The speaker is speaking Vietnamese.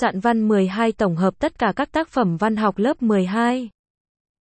sạn văn 12 tổng hợp tất cả các tác phẩm văn học lớp 12.